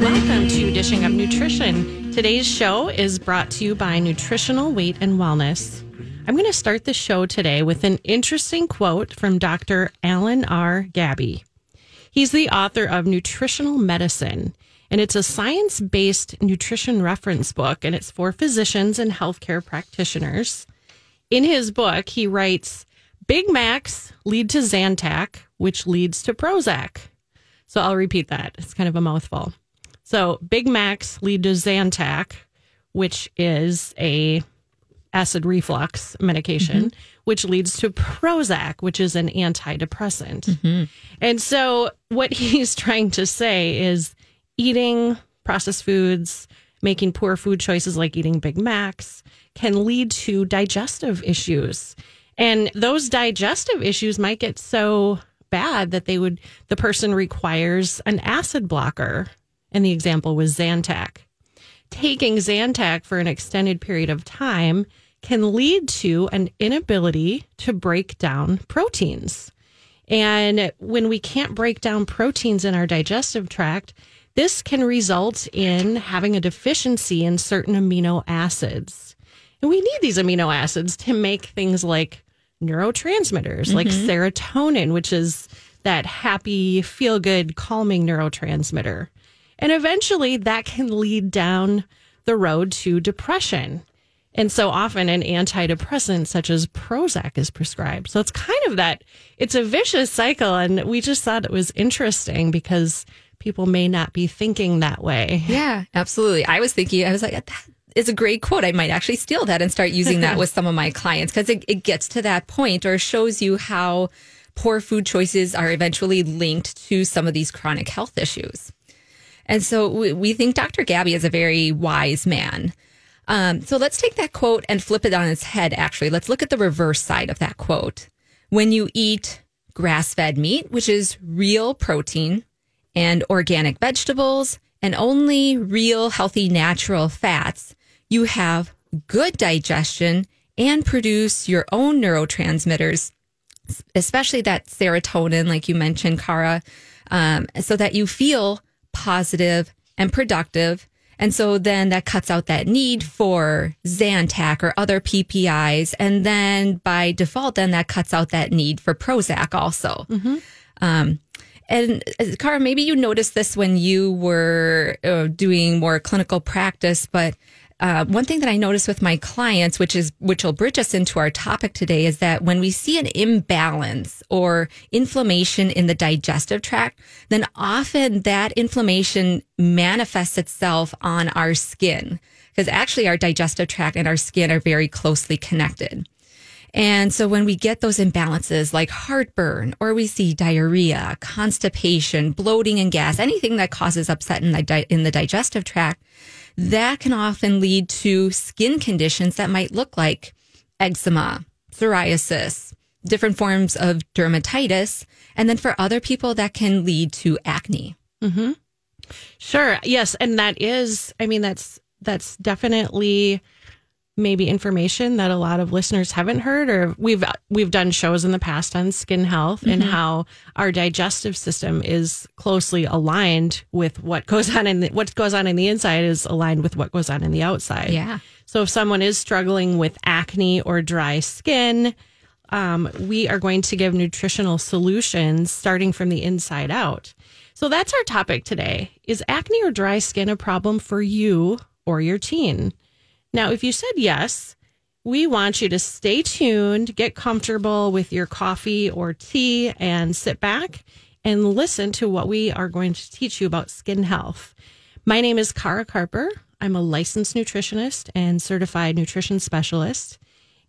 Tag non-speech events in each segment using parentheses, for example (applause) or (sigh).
Welcome to Dishing Up Nutrition. Today's show is brought to you by Nutritional Weight and Wellness. I'm going to start the show today with an interesting quote from Dr. Alan R. Gaby. He's the author of Nutritional Medicine, and it's a science based nutrition reference book, and it's for physicians and healthcare practitioners. In his book, he writes Big Macs lead to Zantac, which leads to Prozac. So I'll repeat that. It's kind of a mouthful. So Big Macs lead to Zantac, which is a acid reflux medication, mm-hmm. which leads to Prozac, which is an antidepressant. Mm-hmm. And so what (laughs) he's trying to say is eating processed foods, making poor food choices like eating Big Macs can lead to digestive issues. And those digestive issues might get so bad that they would the person requires an acid blocker. And the example was Zantac. Taking Zantac for an extended period of time can lead to an inability to break down proteins. And when we can't break down proteins in our digestive tract, this can result in having a deficiency in certain amino acids. And we need these amino acids to make things like neurotransmitters, like mm-hmm. serotonin, which is that happy, feel good, calming neurotransmitter. And eventually that can lead down the road to depression. And so often an antidepressant such as Prozac is prescribed. So it's kind of that, it's a vicious cycle. And we just thought it was interesting because people may not be thinking that way. (laughs) Yeah, absolutely. I was thinking, I was like, that is a great quote. I might actually steal that and start using that (laughs) with some of my clients because it, it gets to that point or shows you how poor food choices are eventually linked to some of these chronic health issues. And so we, we think Dr. Gaby is a very wise man. Um, so let's take that quote and flip it on its head, actually. Let's look at the reverse side of that quote. When you eat grass fed meat, which is real protein, and organic vegetables, and only real healthy natural fats, you have good digestion and produce your own neurotransmitters, especially that serotonin, like you mentioned, Kara, um, so that you feel positive and productive. And so then that cuts out that need for Zantac or other PPIs. And then by default, then that cuts out that need for Prozac also. Um, and uh, Kara, maybe you noticed this when you were uh, doing more clinical practice, but uh, one thing that I notice with my clients, which is which will bridge us into our topic today, is that when we see an imbalance or inflammation in the digestive tract, then often that inflammation manifests itself on our skin because actually our digestive tract and our skin are very closely connected. And so when we get those imbalances like heartburn or we see diarrhea, constipation, bloating and gas, anything that causes upset in the, di- in the digestive tract, that can often lead to skin conditions that might look like eczema, psoriasis, different forms of dermatitis. And then for other people, that can lead to acne. Mm-hmm. Sure. Yes, and that is I mean that's that's definitely maybe information that a lot of listeners haven't heard or we've we've done shows in the past on skin health and how our digestive system is closely aligned with what goes on in the, what goes on in the inside is aligned with what goes on in the outside. Yeah. So if someone is struggling with acne or dry skin, um, we are going to give nutritional solutions starting from the inside out. So that's our topic today. Is acne or dry skin a problem for you or your teen? Now, if you said yes, we want you to stay tuned, get comfortable with your coffee or tea, and sit back and listen to what we are going to teach you about skin health. My name is Kara Carper. I'm a licensed nutritionist and certified nutrition specialist.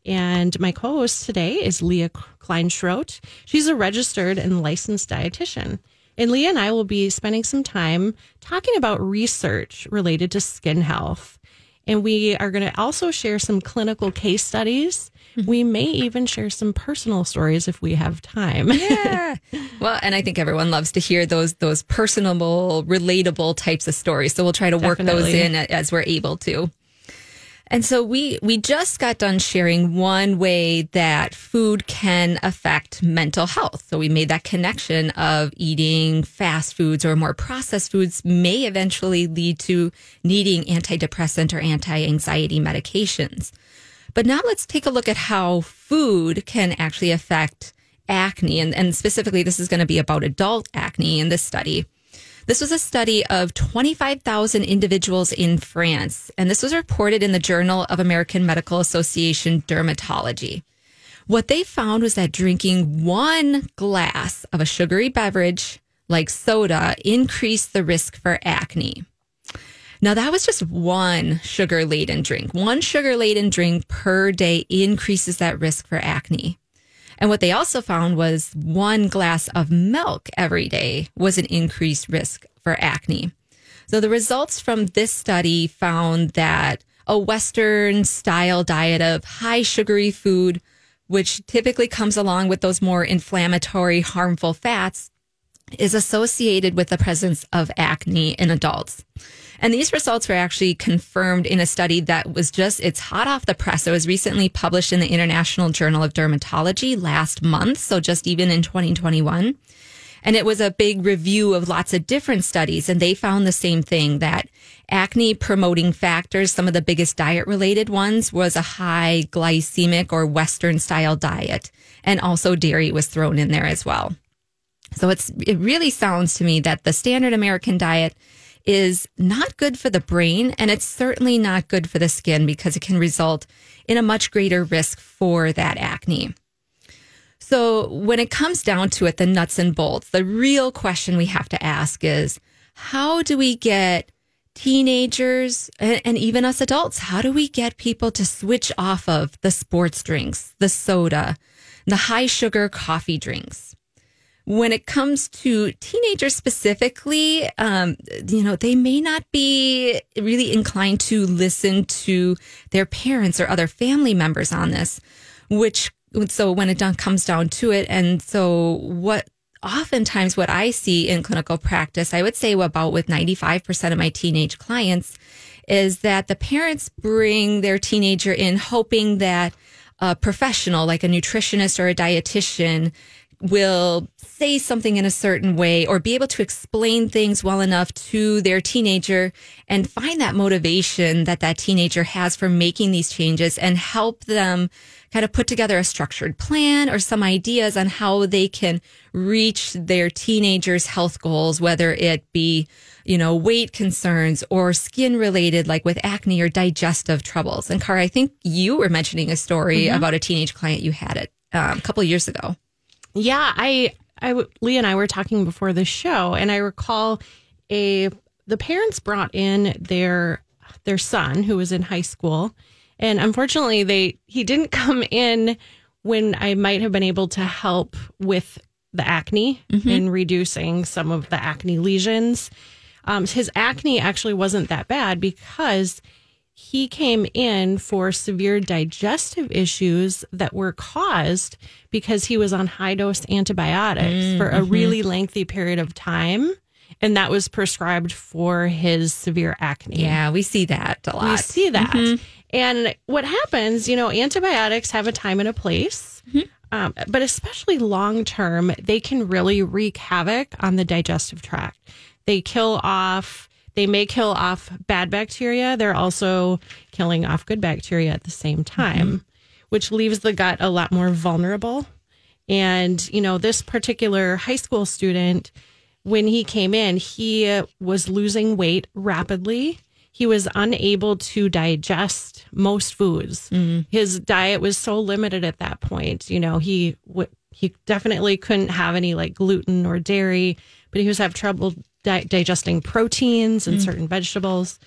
And my co host today is Leah Kleinschrodt. She's a registered and licensed dietitian. And Leah and I will be spending some time talking about research related to skin health And we are going to also share some clinical case studies. Mm-hmm. We may even share some personal stories if we have time. Yeah. (laughs) well, and I think everyone loves to hear those those personable, relatable types of stories. So we'll try to work those in as we're able to. And so we we just got done sharing one way that food can affect mental health. So we made that connection of eating fast foods or more processed foods may eventually lead to needing antidepressant or anti-anxiety medications. But now let's take a look at how food can actually affect acne. And, and specifically, this is going to be about adult acne in this study. This was a study of 25,000 individuals in France, and this was reported in the Journal of American Medical Association Dermatology. What they found was that drinking one glass of a sugary beverage like soda increased the risk for acne. Now, that was just one sugar laden drink. One sugar laden drink per day increases that risk for acne. And what they also found was one glass of milk every day was an increased risk for acne. So the results from this study found that a Western style diet of high sugary food, which typically comes along with those more inflammatory, harmful fats, is associated with the presence of acne in adults. And these results were actually confirmed in a study that was just, it's hot off the press. It was recently published in the International Journal of Dermatology last month. So just even in 2021. And it was a big review of lots of different studies. And they found the same thing that acne promoting factors, some of the biggest diet related ones was a high glycemic or Western style diet. And also dairy was thrown in there as well. So it's it really sounds to me that the standard American diet is not good for the brain and it's certainly not good for the skin because it can result in a much greater risk for that acne. So when it comes down to it, the nuts and bolts, the real question we have to ask is how do we get teenagers and, even us adults, how do we get people to switch off of the sports drinks, the soda, the high sugar coffee drinks? When it comes to teenagers specifically, um, you know, they may not be really inclined to listen to their parents or other family members on this, which, so when it comes down to it. And so what, oftentimes what I see in clinical practice, I would say about with 95% of my teenage clients is that the parents bring their teenager in hoping that a professional like a nutritionist or a dietitian will say something in a certain way or be able to explain things well enough to their teenager and find that motivation that that teenager has for making these changes and help them kind of put together a structured plan or some ideas on how they can reach their teenagers health goals whether it be you know weight concerns or skin related like with acne or digestive troubles. And Kara I think you were mentioning a story about a teenage client you had it um, a couple of years ago. Yeah, I, I, w- Lee and I were talking before the show, and I recall a the parents brought in their their son who was in high school, and unfortunately, they he didn't (laughs) come in when I might have been able to help with the acne and reducing some of the acne lesions. Um, his acne actually wasn't that bad because he came in for severe digestive issues that were caused because he was on high dose antibiotics mm, for a mm-hmm. really lengthy period of time. And that was prescribed for his severe acne. Yeah, we see that a lot. We see that. Mm-hmm. And what happens, you know, antibiotics have a time and a place, mm-hmm. um, but especially long term, they can really wreak havoc on the digestive tract. They kill off, they may kill off bad bacteria. They're also killing off good bacteria at the same time, mm-hmm. which leaves the gut a lot more vulnerable. And, you know, this particular high school student, when he came in, he was losing weight rapidly. He was unable to digest most foods. Mm-hmm. His diet was so limited at that point. You know, he w- he definitely couldn't have any like gluten or dairy, but he was having trouble di- digesting proteins and mm. certain vegetables.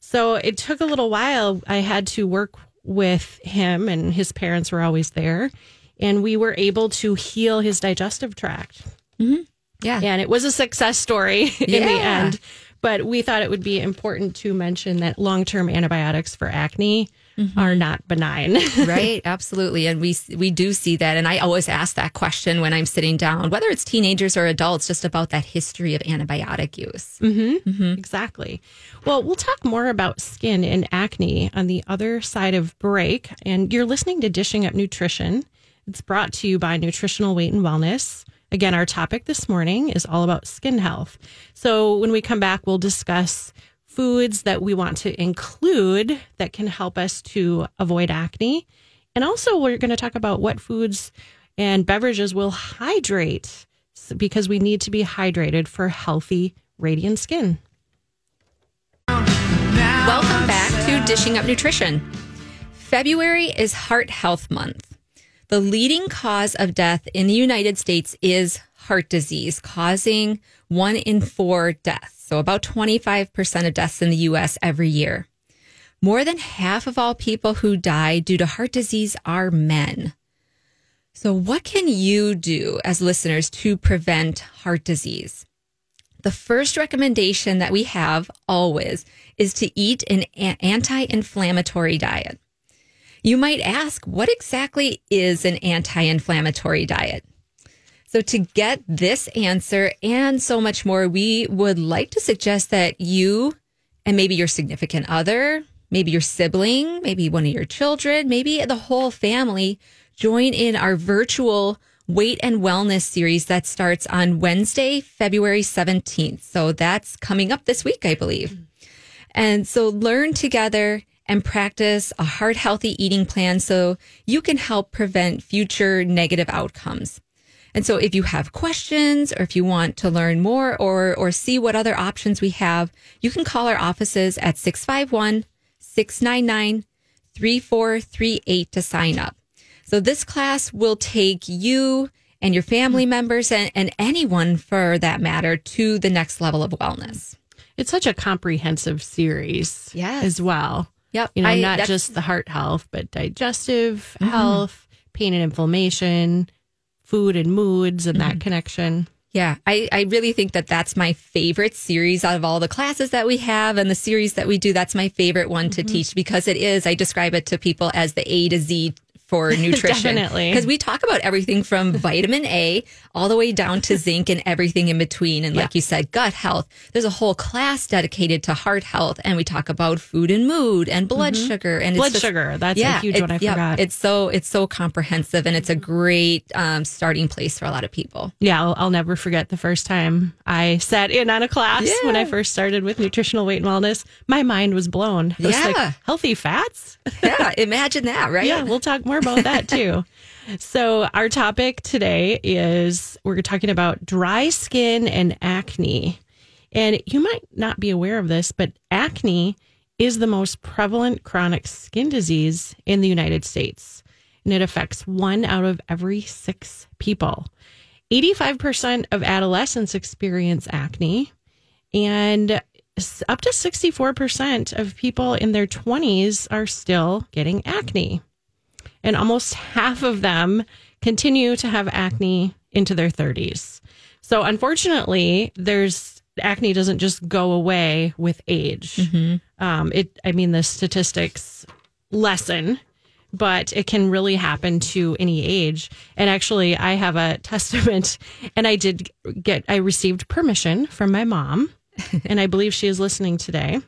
So it took a little while. I had to work with him, and his parents were always there, and we were able to heal his digestive tract. Mm-hmm. Yeah. And it was a success story (laughs) in the end. But we thought it would be important to mention that long term antibiotics for acne Mm-hmm. are not benign. (laughs) right absolutely and we we do see that and i always ask that question when i'm sitting down whether it's teenagers or adults just about that history of antibiotic use mm-hmm. Mm-hmm. Exactly. Well, we'll talk more about skin and acne on the other side of break. And you're listening to Dishing Up Nutrition. It's brought to you by Nutritional Weight and Wellness. Again, our topic this morning is all about skin health. So when we come back, we'll discuss foods that we want to include that can help us to avoid acne. And also, we're going to talk about what foods and beverages will hydrate because we need to be hydrated for healthy, radiant skin. Welcome back to Dishing Up Nutrition. February is Heart Health Month. The leading cause of death in the United States is heart disease, causing one in four deaths. So, about 25% of deaths in the US every year. More than half of all people who die due to heart disease are men. So, what can you do as listeners to prevent heart disease? The first recommendation that we have always is to eat an anti-inflammatory diet. You might ask, what exactly is an anti-inflammatory diet? So to get this answer and so much more, we would like to suggest that you and maybe your significant other, maybe your sibling, maybe one of your children, maybe the whole family join in our virtual weight and wellness series that starts on Wednesday, February 17th. So that's coming up this week, I believe. And so learn together and practice a heart healthy eating plan so you can help prevent future negative outcomes. And so if you have questions or if you want to learn more or, or see what other options we have, you can call our offices at 651 699 3438 to sign up. So this class will take you and your family members and, and anyone for that matter to the next level of wellness. It's such a comprehensive series Yes. as well. Yep. You know, I- not just the heart health, but digestive mm-hmm. health, pain and inflammation, food and moods, and that mm-hmm. connection. Yeah, I, I really think that that's my favorite series out of all the classes that we have and the series that we do. That's my favorite one to mm-hmm. teach because it is, I describe it to people as the A to Z for (laughs) nutrition. Definitely. Because we talk about everything from (laughs) vitamin A all the way down to zinc and everything in between. And like you said, gut health. There's a whole class dedicated to heart health. And we talk about food and mood and blood sugar and it's Blood just- sugar. That's a huge it- one I yeah, forgot. It's so, it's so comprehensive and it's a great um, starting place for a lot of people. Yeah, I'll, I'll never forget the first time I sat in on a class when I first started with nutritional weight and wellness. My mind was blown. I was Yeah. like, healthy fats? Yeah, imagine that, right? (laughs) Yeah, we'll talk more about that too. (laughs) So, our topic today is we're talking about dry skin and acne. And you might not be aware of this, but acne is the most prevalent chronic skin disease in the United States. And it affects one out of every six people. 85% of adolescents experience acne, and up to 64% of people in their 20s are still getting acne. And almost half of them continue to have acne into their 30s. So unfortunately, there's acne doesn't just go away with age. Um, it, I mean, the statistics lessen, but it can really happen to any age. And actually, I have a (laughs) testament, and I did get, I received permission from my mom, (laughs) and I believe she is listening today.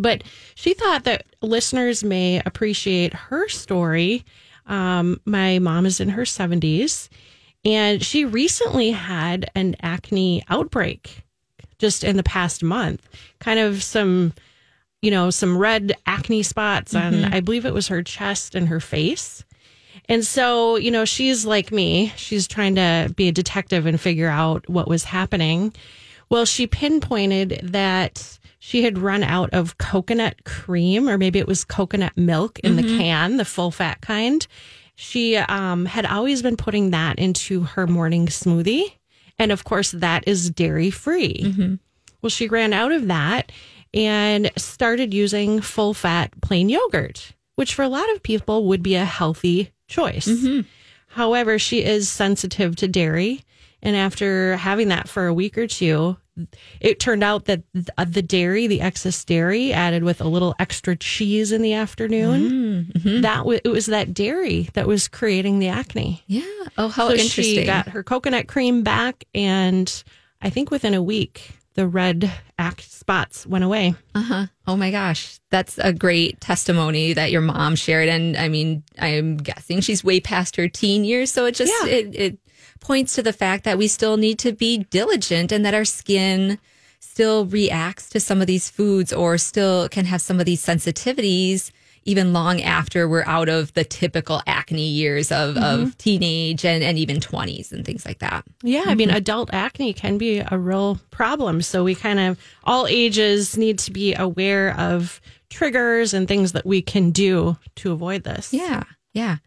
But she thought that listeners may appreciate her story. Um, my mom is in her 70s, and she recently had an acne outbreak just in the past month. Kind of some, you know, some red acne spots on, I believe it was her chest and her face. And so, you know, she's like me. She's trying to be a detective and figure out what was happening. Well, she pinpointed that she had run out of coconut cream, or maybe it was coconut milk in the mm-hmm. can, the full fat kind. She um, had always been putting that into her morning smoothie. And of course, that is dairy free. Mm-hmm. Well, she ran out of that and started using full fat plain yogurt, which for a lot of people would be a healthy choice. Mm-hmm. However, she is sensitive to dairy. And after having that for a week or two, it turned out that th- uh, the dairy, the excess dairy, added with a little extra cheese in the afternoon, Mm-hmm. that w- it was that dairy that was creating the acne. Yeah. Oh, how so interesting. she got her coconut cream back, and I think within a week, the red act spots went away. Uh-huh. Oh my gosh. That's a great testimony that your mom shared. And I mean, I'm guessing she's way past her teen years. So it just Yeah. it, it points to the fact that we still need to be diligent and that our skin still reacts to some of these foods or still can have some of these sensitivities even long after we're out of the typical acne years of, of mm-hmm. teenage and, and even 20s and things like that. Yeah, I mean, mm-hmm. adult acne can be a real problem. So we kind of, all ages need to be aware of triggers and things that we can do to avoid this. Yeah, yeah.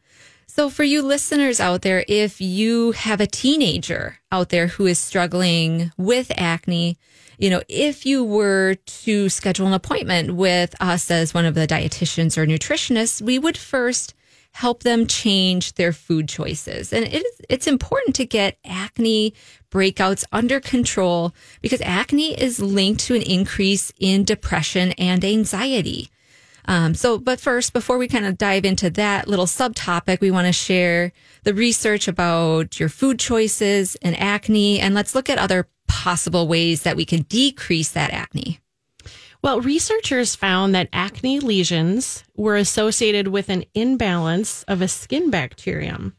So, for you listeners out there, if you have a teenager out there who is struggling with acne, you know, if you were to schedule an appointment with us as one of the dietitians or nutritionists, we would first help them change their food choices. And it is, it's important to get acne breakouts under control because acne is linked to an increase in depression and anxiety. Um, so, but first, before we kind of dive into that little subtopic, we want to share the research about your food choices and acne, and let's look at other possible ways that we can decrease that acne. Well, researchers found that acne lesions were associated with an imbalance of a skin bacterium.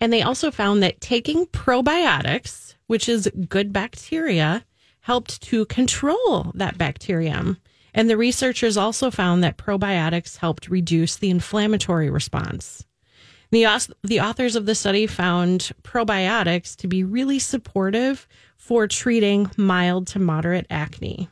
And they also found that taking probiotics, which is good bacteria, helped to control that bacterium. And the researchers also found that probiotics helped reduce the inflammatory response. The, the authors of the study found probiotics to be really supportive for treating mild to moderate acne.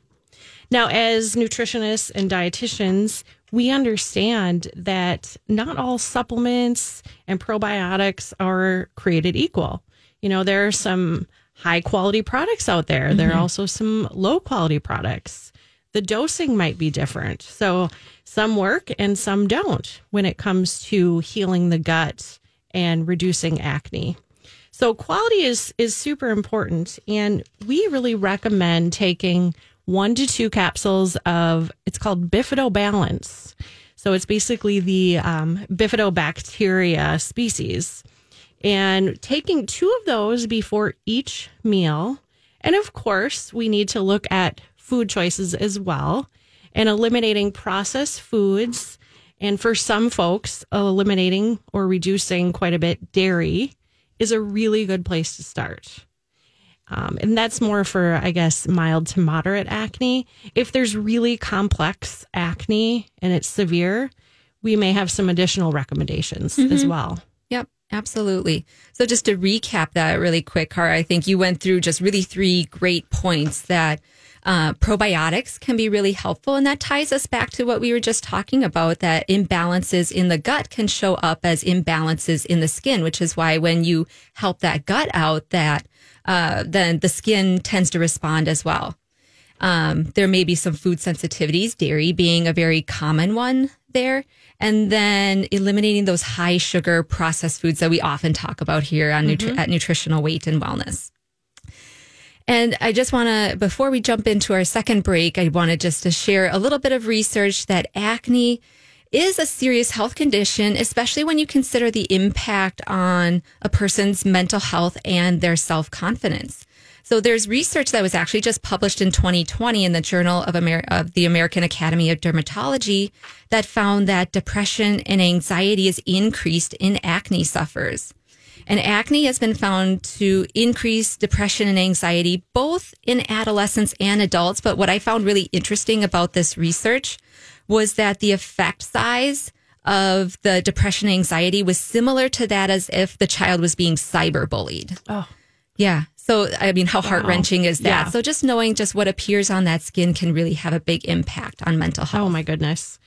Now, as nutritionists and dietitians, we understand that not all supplements and probiotics are created equal. You know, there are some high quality products out there, there are mm-hmm. also some low quality products. The dosing might be different. So, some work and some don't when it comes to healing the gut and reducing acne. So quality is is super important, and we really recommend taking one to two capsules of it's called Bifidobalance. So it's basically the um, Bifidobacteria species, and taking two of those before each meal. And of course, we need to look at food choices as well, and eliminating processed foods. And for some folks, eliminating or reducing quite a bit dairy is a really good place to start. Um, and that's more for, I guess, mild to moderate acne. If there's really complex acne and it's severe, we may have some additional recommendations as well. Yep, absolutely. So just to recap that really quick, Kara, I think you went through just really three great points that uh, probiotics can be really helpful. And that ties us back to what we were just talking about that imbalances in the gut can show up as imbalances in the skin, which is why when you help that gut out, that uh, then the skin tends to respond as well. Um, there may be some food sensitivities, dairy being a very common one there. And then eliminating those high sugar processed foods that we often talk about here on nutri- at Nutritional Weight and Wellness. And I just want to, before we jump into our second break, I wanted just to share a little bit of research that acne is a serious health condition, especially when you consider the impact on a person's mental health and their self confidence. So there's research that was actually just published in 2020 in the Journal of, Amer- of the American Academy of Dermatology that found that depression and anxiety is increased in acne sufferers. And acne has been found to increase depression and anxiety both in adolescents and adults. But what I found really interesting about this research was that the effect size of the depression and anxiety was similar to that as if the child was being cyberbullied. Oh. Yeah. So, I mean, how heart wrenching is that? Yeah. So, just knowing just what appears on that skin can really have a big impact on mental oh, health. Oh my goodness.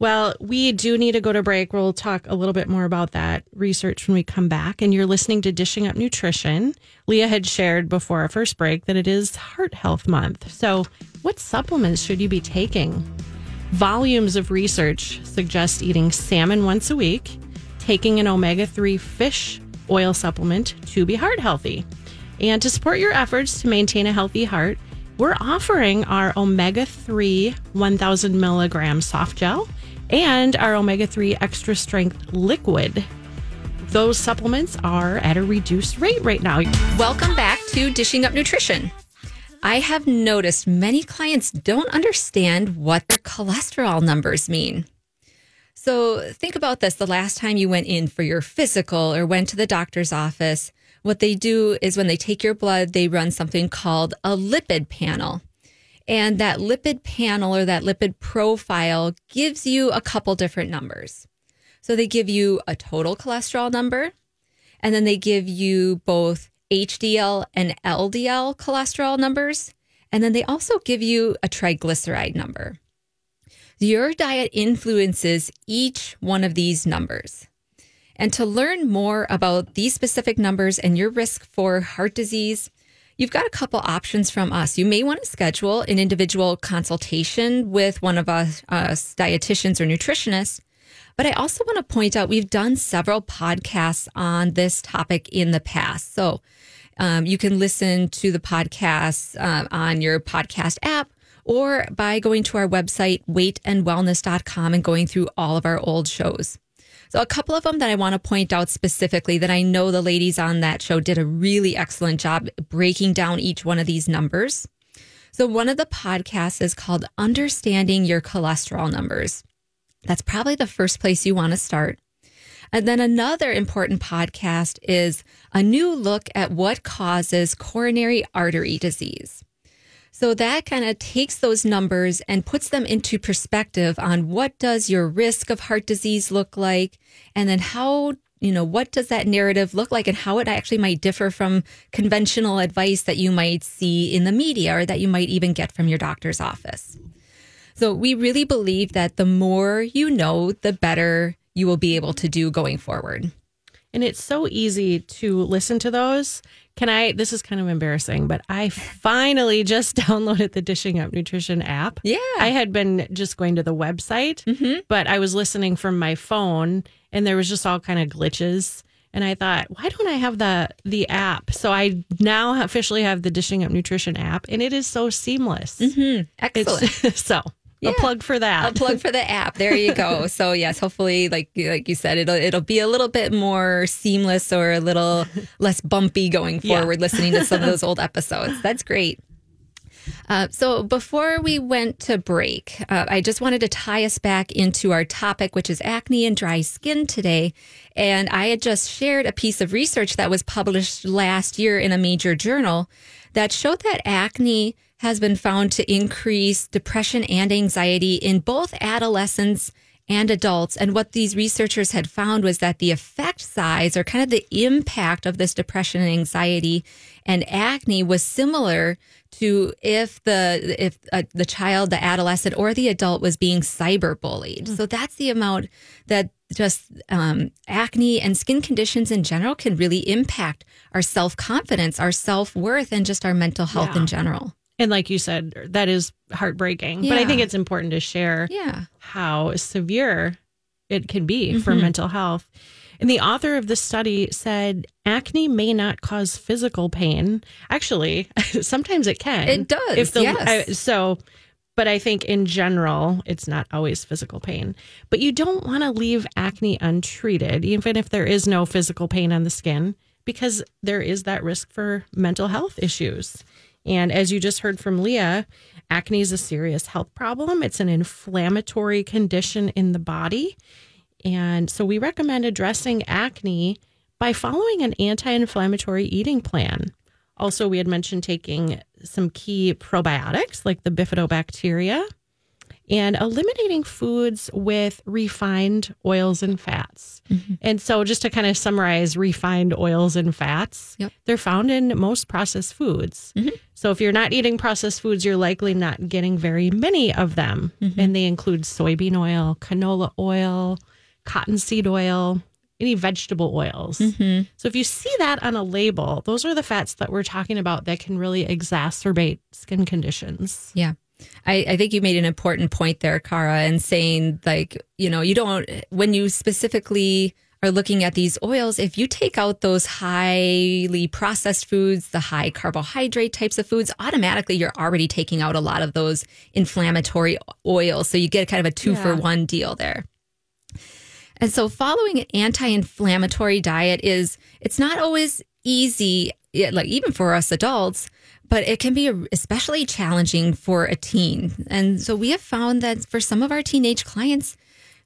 Well, we do need to go to break. We'll talk a little bit more about that research when we come back. And you're listening to Dishing Up Nutrition. Leah had shared before our first break that it is Heart Health Month. So, what supplements should you be taking? Volumes of research suggest eating salmon once a week, taking an omega 3 fish oil supplement to be heart healthy. And to support your efforts to maintain a healthy heart, we're offering our omega 3 1000 milligram soft gel and our omega 3 extra strength liquid. Those supplements are at a reduced rate right now. Welcome back to Dishing Up Nutrition. I have noticed many clients don't understand what their cholesterol numbers mean. So think about this the last time you went in for your physical or went to the doctor's office, what they do is when they take your blood, they run something called a lipid panel. And that lipid panel or that lipid profile gives you a couple different numbers. So they give you a total cholesterol number, and then they give you both HDL and LDL cholesterol numbers. And then they also give you a triglyceride number. Your diet influences each one of these numbers. And to learn more about these specific numbers and your risk for heart disease, you've got a couple options from us. You may want to schedule an individual consultation with one of us, us dietitians or nutritionists. But I also want to point out we've done several podcasts on this topic in the past. So um, you can listen to the podcast uh, on your podcast app or by going to our website, weightandwellness.com, and going through all of our old shows. So, a couple of them that I want to point out specifically that I know the ladies on that show did a really excellent job breaking down each one of these numbers. So, one of the podcasts is called Understanding Your Cholesterol Numbers. That's probably the first place you want to start. And then another important podcast is a new look at what causes coronary artery disease. So that kind of takes those numbers and puts them into perspective on what does your risk of heart disease look like and then how you know what does that narrative look like and how it actually might differ from conventional advice that you might see in the media or that you might even get from your doctor's office. So we really believe that the more you know, the better you will be able to do going forward. And it's so easy to listen to those can I? This is kind of embarrassing, but I finally just (laughs) downloaded the Dishing Up Nutrition app. Yeah. I had been just going to the website, Mm-hmm. but I was listening from my phone and there was just all kind of glitches. And I thought, why don't I have the the app? So I now officially have the Dishing Up Nutrition app, and it is so seamless. Excellent. It's, (laughs) so Yeah. a plug for that. a plug for the app. There you go. (laughs) So yes, hopefully, like like you said, it'll it'll be a little bit more seamless or a little (laughs) less bumpy going Yeah. forward. Listening to some of those old (laughs) episodes, that's great. Uh, so before we went to break, uh, I just wanted to tie us back into our topic, which is acne and dry skin today. And I had just shared a piece of research that was published last year in a major journal that showed that acne has been found to increase depression and anxiety in both adolescents and adults. And what these researchers had found was that the effect size or kind of the impact of this depression and anxiety and acne was similar to if the if uh, the child, the adolescent, or the adult was being cyberbullied. So that's the amount that just um, acne and skin conditions in general can really impact our self confidence, our self worth, and just our mental health Yeah. in general. And like you said, that is heartbreaking. But I think it's important to share Yeah. how severe it can be for Mm-hmm. mental health. And the author of the study said acne may not cause physical pain. Actually, (laughs) sometimes it can. It does, yes. I- so, but I think in general, it's not always physical pain. But you don't want to leave acne untreated, even if there is no physical pain on the skin, because there is that risk for mental health issues. And as you just heard from Leah, acne is a serious health problem. It's an inflammatory condition in the body. And so we recommend addressing acne by following an anti inflammatory eating plan. Also, we had mentioned taking some key probiotics like the bifidobacteria and eliminating foods with refined oils and fats. Mm-hmm. And so, just to kind of summarize refined oils and fats, Yep. they're found in most processed foods. Mm-hmm. So, if you're not eating processed foods, you're likely not getting very many of them. Mm-hmm. And they include soybean oil, canola oil, cottonseed oil, any vegetable oils. So, if you see that on a label, those are the fats that we're talking about that can really exacerbate skin conditions. Yeah. I, I think you made an important point there, Kara, and saying like, you know, you don't, when you specifically are looking at these oils, if you take out those highly processed foods, the high carbohydrate types of foods, automatically you're already taking out a lot of those inflammatory oils. So you get kind of a two for one deal there. And so following an anti-inflammatory diet is it's not always easy like even for us adults, but it can be especially challenging for a teen. And so we have found that for some of our teenage clients,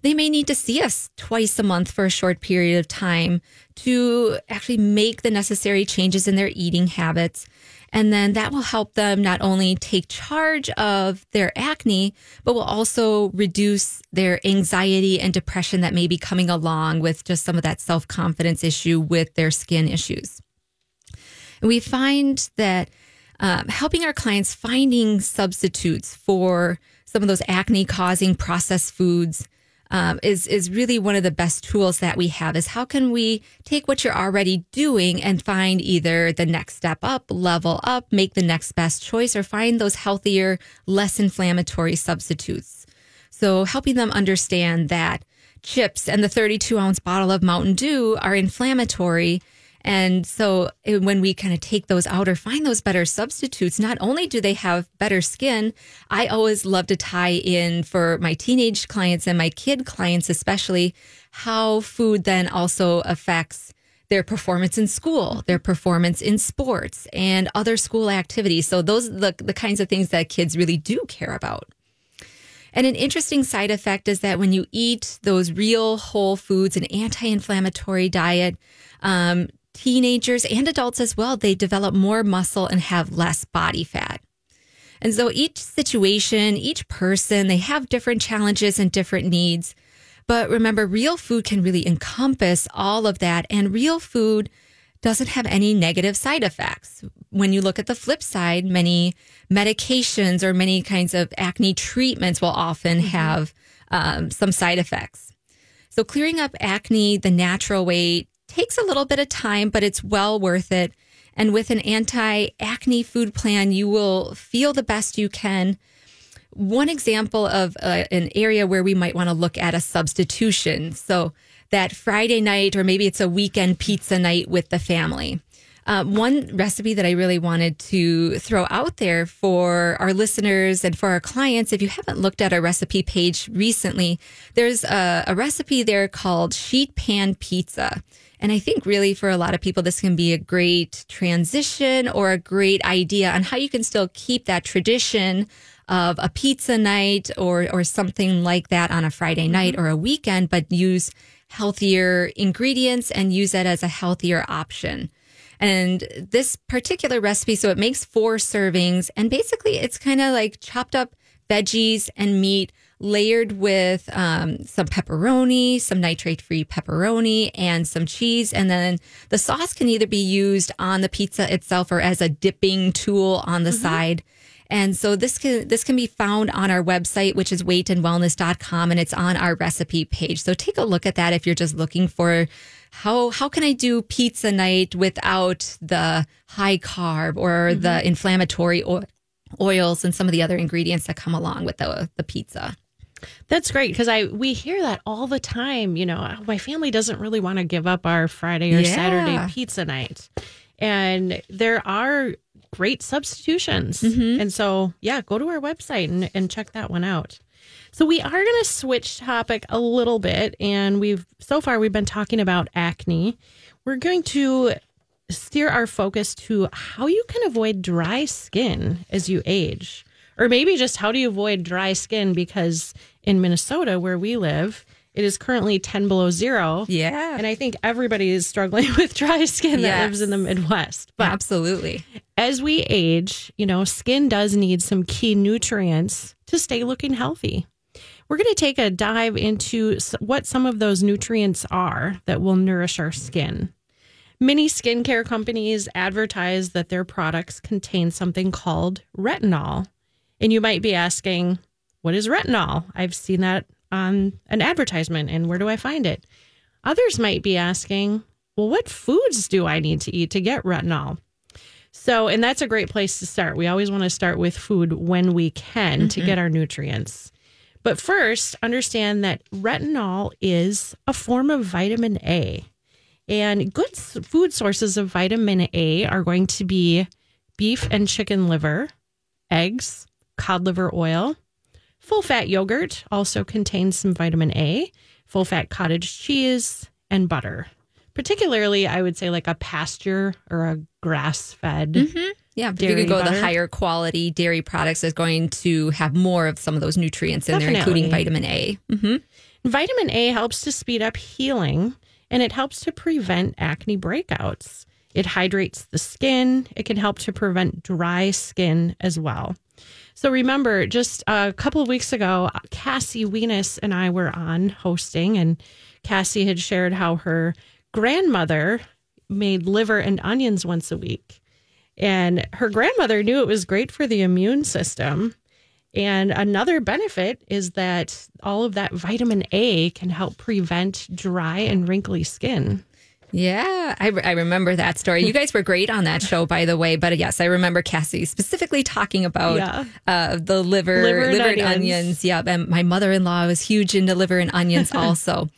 they may need to see us twice a month for a short period of time to actually make the necessary changes in their eating habits. And then that will help them not only take charge of their acne, but will also reduce their anxiety and depression that may be coming along with just some of that self confidence issue with their skin issues. And we find that um, helping our clients finding substitutes for some of those acne causing processed foods um, is is really one of the best tools that we have. Is how can we take what you're already doing and find either the next step up, level up, make the next best choice, or find those healthier, less inflammatory substitutes. So helping them understand that chips and the 32 ounce bottle of Mountain Dew are inflammatory. And so eh, when we kind of take those out or find those better substitutes, not only do they have better skin, I always love to tie in for my teenage clients and my kid clients, especially how food then also affects their performance in school, their performance in sports and other school activities. So those are the, the kinds of things that kids really do care about. And an interesting side effect is that when you eat those real whole foods, an anti inflammatory diet, um, teenagers and adults as well, they develop more muscle and have less body fat. And so each situation, each person, they have different challenges and different needs. But remember, real food can really encompass all of that. And real food doesn't have any negative side effects. When you look at the flip side, many medications or many kinds of acne treatments will often have um, some side effects. So clearing up acne the natural way takes a little bit of time, but it's well worth it. And with an anti acne food plan, you will feel the best you can. One example of uh, an area where we might want to look at a substitution. So that Friday night, or maybe it's a weekend pizza night with the family. Uh, one recipe that I really wanted to throw out there for our listeners and for our clients, if you haven't looked at our recipe page recently, there's a, a recipe there called sheet pan pizza. And I think really for a lot of people, this can be a great transition or a great idea on how you can still keep that tradition of a pizza night or, or something like that on a Friday mm-hmm. night or a weekend, but use healthier ingredients and use it as a healthier option. And this particular recipe, so it makes four servings and basically it's kind of like chopped up veggies and meat layered with um, some pepperoni, some nitrate free pepperoni, and some cheese. And then the sauce can either be used on the pizza itself or as a dipping tool on the side. And so this can this can be found on our website, which is weightandwellness.com, and it's on our recipe page. So take a look at that if you're just looking for how how can I do pizza night without the high carb or the inflammatory oils and some of the other ingredients that come along with the the pizza. That's great because I we hear that all the time. You know, "Oh, my family doesn't really want to give up our Friday or Yeah. Saturday pizza night, and there are great substitutions. Mm-hmm. And so, yeah, go to our website and, and check that one out. So we are going to switch topic a little bit, and we've so far we've been talking about acne. We're going to steer our focus to how you can avoid dry skin as you age. Or maybe just how do you avoid dry skin because in Minnesota where we live, it is currently 10 below 0. Yeah. And I think everybody is struggling (laughs) with dry skin that lives in the Midwest. But Absolutely. as we age, you know, skin does need some key nutrients to stay looking healthy. We're going to take a dive into what some of those nutrients are that will nourish our skin. Many skincare companies advertise that their products contain something called retinol. And you might be asking, what is retinol? I've seen that on an advertisement, and where do I find it? Others might be asking, well, what foods do I need to eat to get retinol? So, and that's a great place to start. We always want to start with food when we can to mm-hmm. get our nutrients. But first, understand that retinol is a form of vitamin A. And good food sources of vitamin A are going to be beef and chicken liver, eggs, cod liver oil. Full fat yogurt also contains some vitamin A, full fat cottage cheese, and butter. Particularly, I would say like a pasture or a grass fed. Yeah, if you go butter. the higher quality dairy products is going to have more of some of those nutrients in there, including vitamin A. hmm Vitamin A helps to speed up healing and it helps to prevent acne breakouts. It hydrates the skin. It can help to prevent dry skin as well. So remember, just a couple of weeks ago, Cassie Weness and I were on hosting, and Cassie had shared how her grandmother made liver and onions once a week. And her grandmother knew it was great for the immune system. And another benefit is that all of that vitamin A can help prevent dry and wrinkly skin. Yeah, I, I remember that story. You guys were great on that (laughs) show, by the way. But yes, I remember Cassie specifically talking about Yeah. uh, the liver, Liver and and onions. onions. Yep, and my mother-in-law was huge into liver and onions (laughs) also.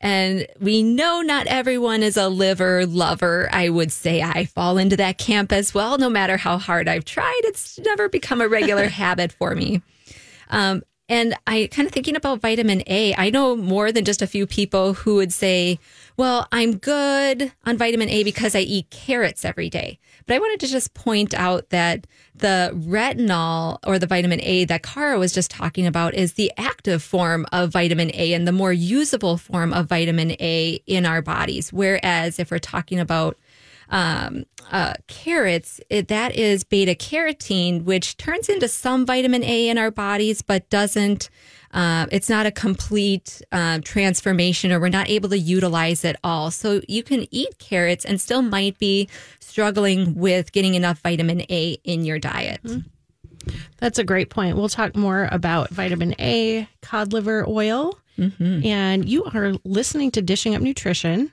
And we know not everyone is a liver lover. I would say I fall into that camp as well. No matter how hard I've tried, it's never become a regular (laughs) habit for me. Um, and I kind of thinking about vitamin A. I know more than just a few people who would say, well, I'm good on vitamin A because I eat carrots every day. But I wanted to just point out that the retinol or the vitamin A that Kara was just talking about is the active form of vitamin A and the more usable form of vitamin A in our bodies. Whereas if we're talking about um, uh, carrots, it, that is beta carotene, which turns into some vitamin A in our bodies, but doesn't. Uh, it's not a complete uh, transformation, or we're not able to utilize it all. So you can eat carrots and still might be struggling with getting enough vitamin A in your diet. That's a great point. We'll talk more about vitamin A, cod liver oil. And you are listening to Dishing Up Nutrition.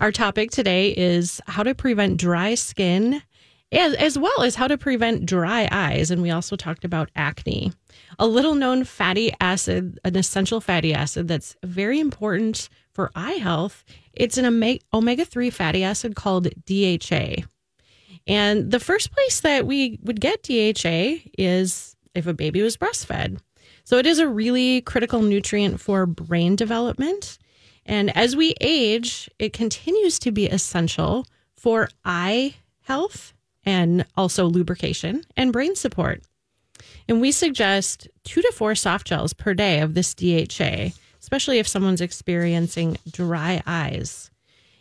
Our topic today is how to prevent dry skin as, as well as how to prevent dry eyes. And we also talked about acne. A little known fatty acid, an essential fatty acid that's very important for eye health. It's an omega 3 fatty acid called DHA. And the first place that we would get DHA is if a baby was breastfed. So it is a really critical nutrient for brain development. And as we age, it continues to be essential for eye health and also lubrication and brain support. And we suggest two to four soft gels per day of this DHA, especially if someone's experiencing dry eyes.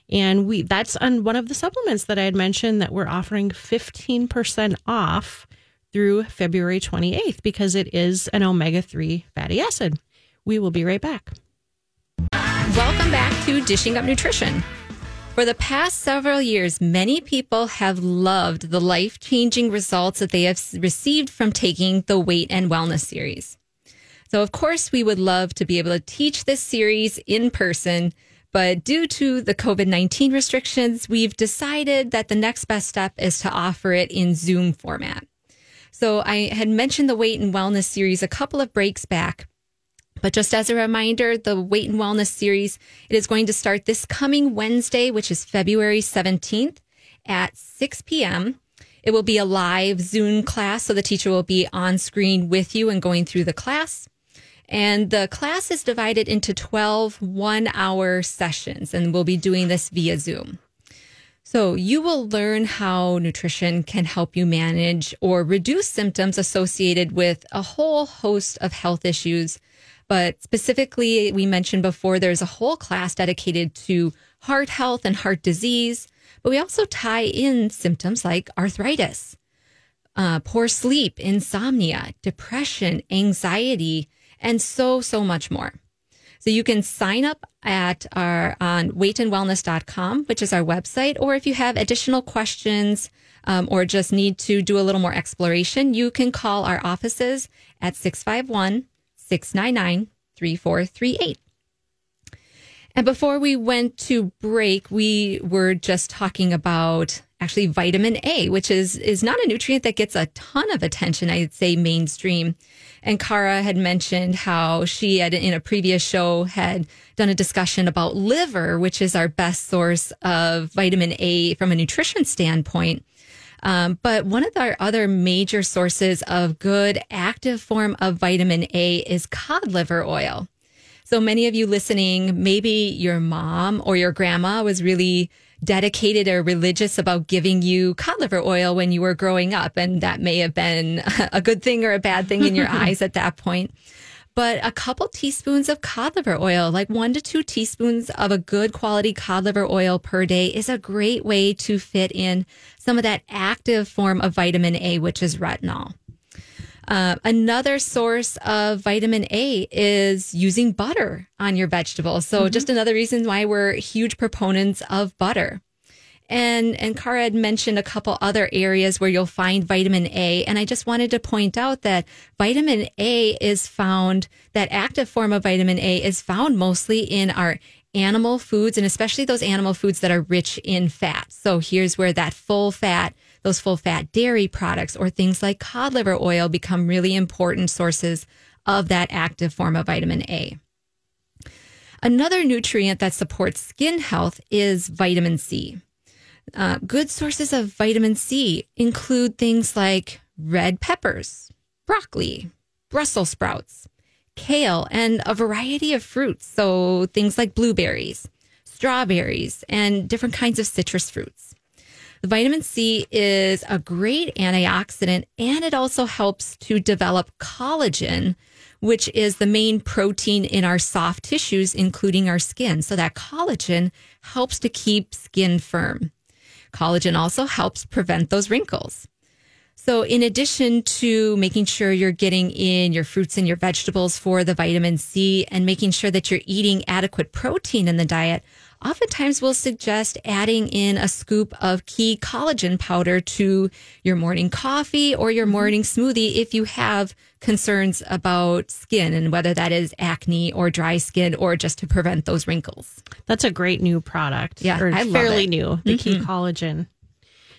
And we that's on one of the supplements that I had mentioned that we're offering 15% off through February 28th because it is an omega 3 fatty acid. We will be right back. Welcome back to Dishing Up Nutrition. For the past several years, many people have loved the life changing results that they have received from taking the Weight and Wellness series. So, of course, we would love to be able to teach this series in person, but due to the COVID 19 restrictions, we've decided that the next best step is to offer it in Zoom format. So, I had mentioned the Weight and Wellness series a couple of breaks back. But just as a reminder, the Weight and Wellness series, it is going to start this coming Wednesday, which is February 17th at 6 p.m. It will be a live Zoom class, so the teacher will be on screen with you and going through the class. And the class is divided into 12 one hour sessions, and we'll be doing this via Zoom. So you will learn how nutrition can help you manage or reduce symptoms associated with a whole host of health issues. But specifically, we mentioned before, there's a whole class dedicated to heart health and heart disease. But we also tie in symptoms like arthritis, uh, poor sleep, insomnia, depression, anxiety, and so, so much more. So you can sign up at our on weightandwellness.com, which is our website, or if you have additional questions um, or just need to do a little more exploration, you can call our offices at 651 699 3438. And before we went to break, we were just talking about actually vitamin A, which is is not a nutrient that gets a ton of attention. I'd say mainstream. And Kara had mentioned how she had in a previous show had done a discussion about liver, which is our best source of vitamin A from a nutrition standpoint. Um, but one of our other major sources of good active form of vitamin A is cod liver oil. So many of you listening, maybe your mom or your grandma was really dedicated or religious about giving you cod liver oil when you were growing up. And that may have been (laughs) a good thing or a bad thing in your (laughs) eyes at that point. But a couple teaspoons of cod liver oil, like one to two teaspoons of a good quality cod liver oil per day is a great way to fit in some of that active form of vitamin A, which is retinol. Uh, another source of vitamin A is using butter on your vegetables. So, mm-hmm. just another reason why we're huge proponents of butter. And and Kara had mentioned a couple other areas where you'll find vitamin A. And I just wanted to point out that vitamin A is found, that active form of vitamin A is found mostly in our animal foods and especially those animal foods that are rich in fat. So here's where that full fat those full fat dairy products or things like cod liver oil become really important sources of that active form of vitamin A. Another nutrient that supports skin health is vitamin C. Uh, good sources of vitamin C include things like red peppers, broccoli, Brussels sprouts, kale, and a variety of fruits. So things like blueberries, strawberries, and different kinds of citrus fruits. The vitamin C is a great antioxidant and it also helps to develop collagen, which is the main protein in our soft tissues, including our skin. So that collagen helps to keep skin firm. Collagen also helps prevent those wrinkles. So, in addition to making sure you're getting in your fruits and your vegetables for the vitamin C and making sure that you're eating adequate protein in the diet, oftentimes we'll suggest adding in a scoop of key collagen powder to your morning coffee or your mm-hmm. morning smoothie if you have concerns about skin and whether that is acne or dry skin or just to prevent those wrinkles. That's a great new product. Yeah, or I fairly new, the mm-hmm. key collagen.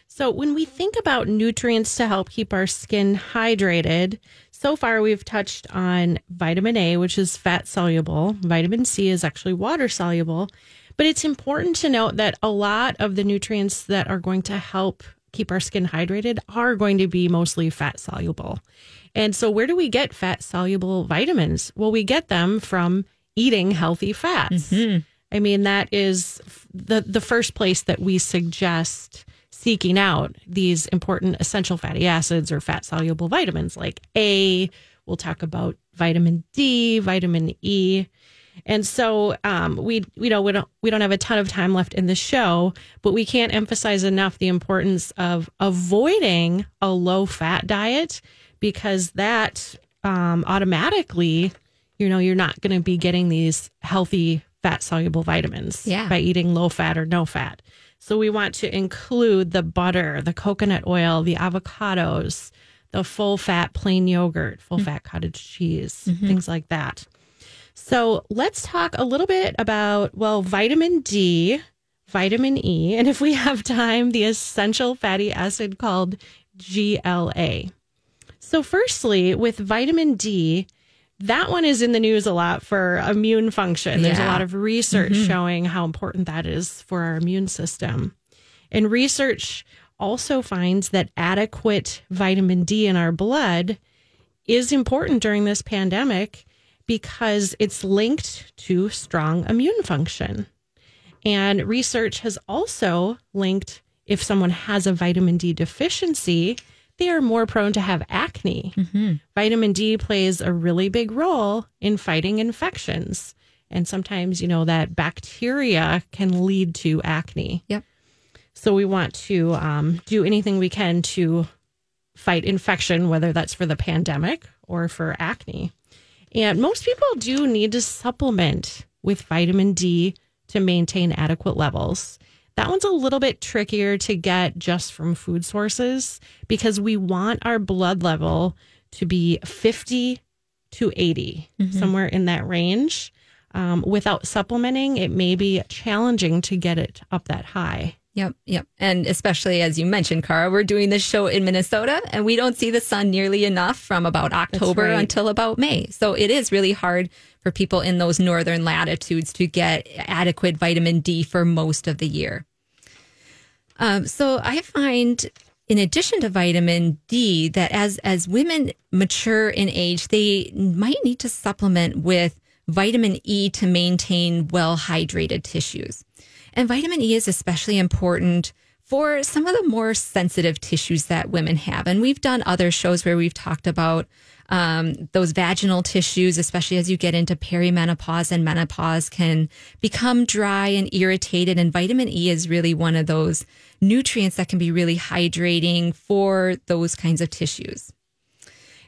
So when we think about nutrients to help keep our skin hydrated, so far we've touched on vitamin A, which is fat soluble. Vitamin C is actually water soluble. But it's important to note that a lot of the nutrients that are going to help keep our skin hydrated are going to be mostly fat soluble. And so, where do we get fat soluble vitamins? Well, we get them from eating healthy fats. Mm-hmm. I mean, that is the, the first place that we suggest seeking out these important essential fatty acids or fat soluble vitamins like A. We'll talk about vitamin D, vitamin E. And so um, we we know we don't we don't have a ton of time left in the show, but we can't emphasize enough the importance of avoiding a low fat diet because that um, automatically, you know, you're not going to be getting these healthy fat soluble vitamins yeah. by eating low fat or no fat. So we want to include the butter, the coconut oil, the avocados, the full fat plain yogurt, full fat cottage cheese, mm-hmm. things like that. So let's talk a little bit about, well, vitamin D, vitamin E, (laughs) and if we have time, the essential fatty acid called GLA. So, firstly, with vitamin D, that one is in the news a lot for immune function. There's a lot of research mm-hmm. showing how important that is for our immune system. And research also finds that adequate vitamin D in our blood is important during this pandemic because it's linked to strong immune function. And research has also linked if someone has a vitamin D deficiency, they are more prone to have acne. Mm-hmm. Vitamin D plays a really big role in fighting infections. And sometimes, you know, that bacteria can lead to acne. Yep. So we want to um, do anything we can to fight infection, whether that's for the pandemic or for acne. And most people do need to supplement with vitamin D to maintain adequate levels. That one's a little bit trickier to get just from food sources because we want our blood level to be 50 to 80, mm-hmm. somewhere in that range. Um, without supplementing, it may be challenging to get it up that high. Yep, yep. And especially as you mentioned, Kara, we're doing this show in Minnesota and we don't see the sun nearly enough from about October right. until about May. So it is really hard for people in those northern latitudes to get adequate vitamin D for most of the year. Um, so I find in addition to vitamin D that as as women mature in age, they might need to supplement with vitamin E to maintain well hydrated tissues. And vitamin E is especially important for some of the more sensitive tissues that women have. And we've done other shows where we've talked about um, those vaginal tissues, especially as you get into perimenopause and menopause, can become dry and irritated. And vitamin E is really one of those nutrients that can be really hydrating for those kinds of tissues.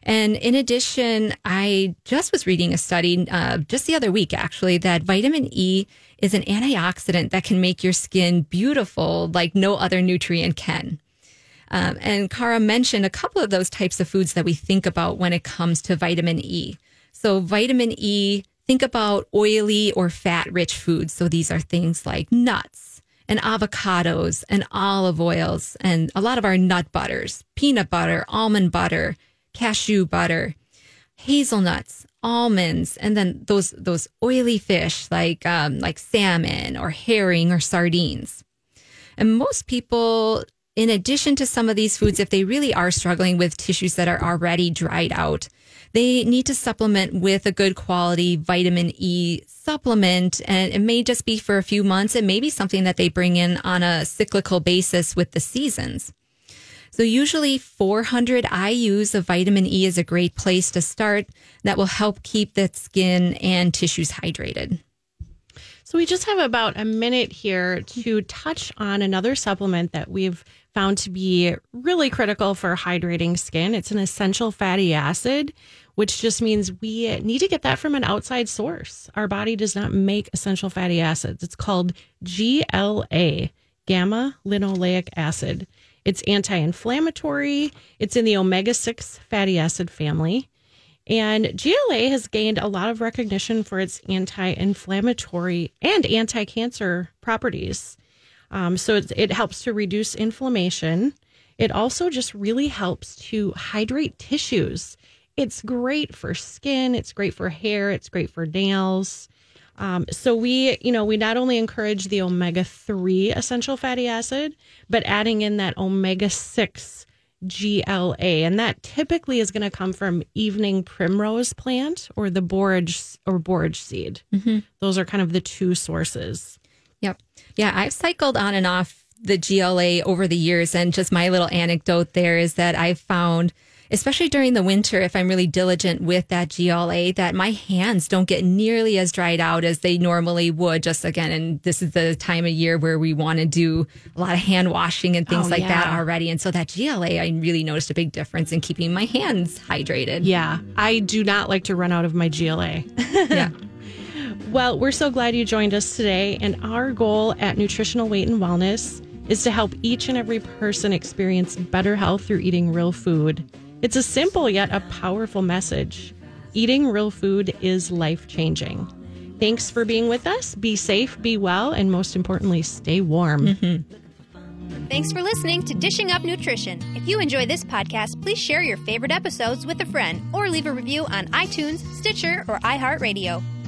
And in addition, I just was reading a study uh, just the other week, actually, that vitamin E is an antioxidant that can make your skin beautiful like no other nutrient can. Um, and Kara mentioned a couple of those types of foods that we think about when it comes to vitamin E. So, vitamin E, think about oily or fat rich foods. So, these are things like nuts and avocados and olive oils and a lot of our nut butters, peanut butter, almond butter, cashew butter, hazelnuts, almonds, and then those those oily fish like um, like salmon or herring or sardines. And most people, in addition to some of these foods, if they really are struggling with tissues that are already dried out, they need to supplement with a good quality vitamin E supplement. And it may just be for a few months. It may be something that they bring in on a cyclical basis with the seasons. So usually 400 IUs of vitamin E is a great place to start that will help keep the skin and tissues hydrated. So we just have about a minute here to touch on another supplement that we've found to be really critical for hydrating skin. It's an essential fatty acid, which just means we need to get that from an outside source. Our body does not make essential fatty acids. It's called GLA, gamma linoleic acid. It's anti inflammatory, it's in the omega 6 fatty acid family. And GLA has gained a lot of recognition for its anti inflammatory and anti cancer properties. Um, so it, it helps to reduce inflammation. It also just really helps to hydrate tissues. It's great for skin, it's great for hair, it's great for nails. Um, so we, you know, we not only encourage the omega 3 essential fatty acid, but adding in that omega 6 GLA. And that typically is going to come from evening primrose plant or the borage or borage seed. Mm-hmm. Those are kind of the two sources. Yep. Yeah, I've cycled on and off the GLA over the years. And just my little anecdote there is that I've found especially during the winter, if I'm really diligent with that GLA, that my hands don't get nearly as dried out as they normally would. Just again, and this is the time of year where we want to do a lot of hand washing and things oh, like yeah. that already. And so that GLA, I really noticed a big difference in keeping my hands hydrated. Yeah. I do not like to run out of my GLA. (laughs) yeah. (laughs) Well, we're so glad you joined us today. And our goal at Nutritional Weight and Wellness is to help each and every person experience better health through eating real food. It's a simple yet a powerful message. Eating real food is life changing. Thanks for being with us. Be safe, be well, and most importantly, stay warm. Mm-hmm. Thanks for listening to Dishing Up Nutrition. If you enjoy this podcast, please share your favorite episodes with a friend or leave a review on iTunes, Stitcher, or iHeartRadio.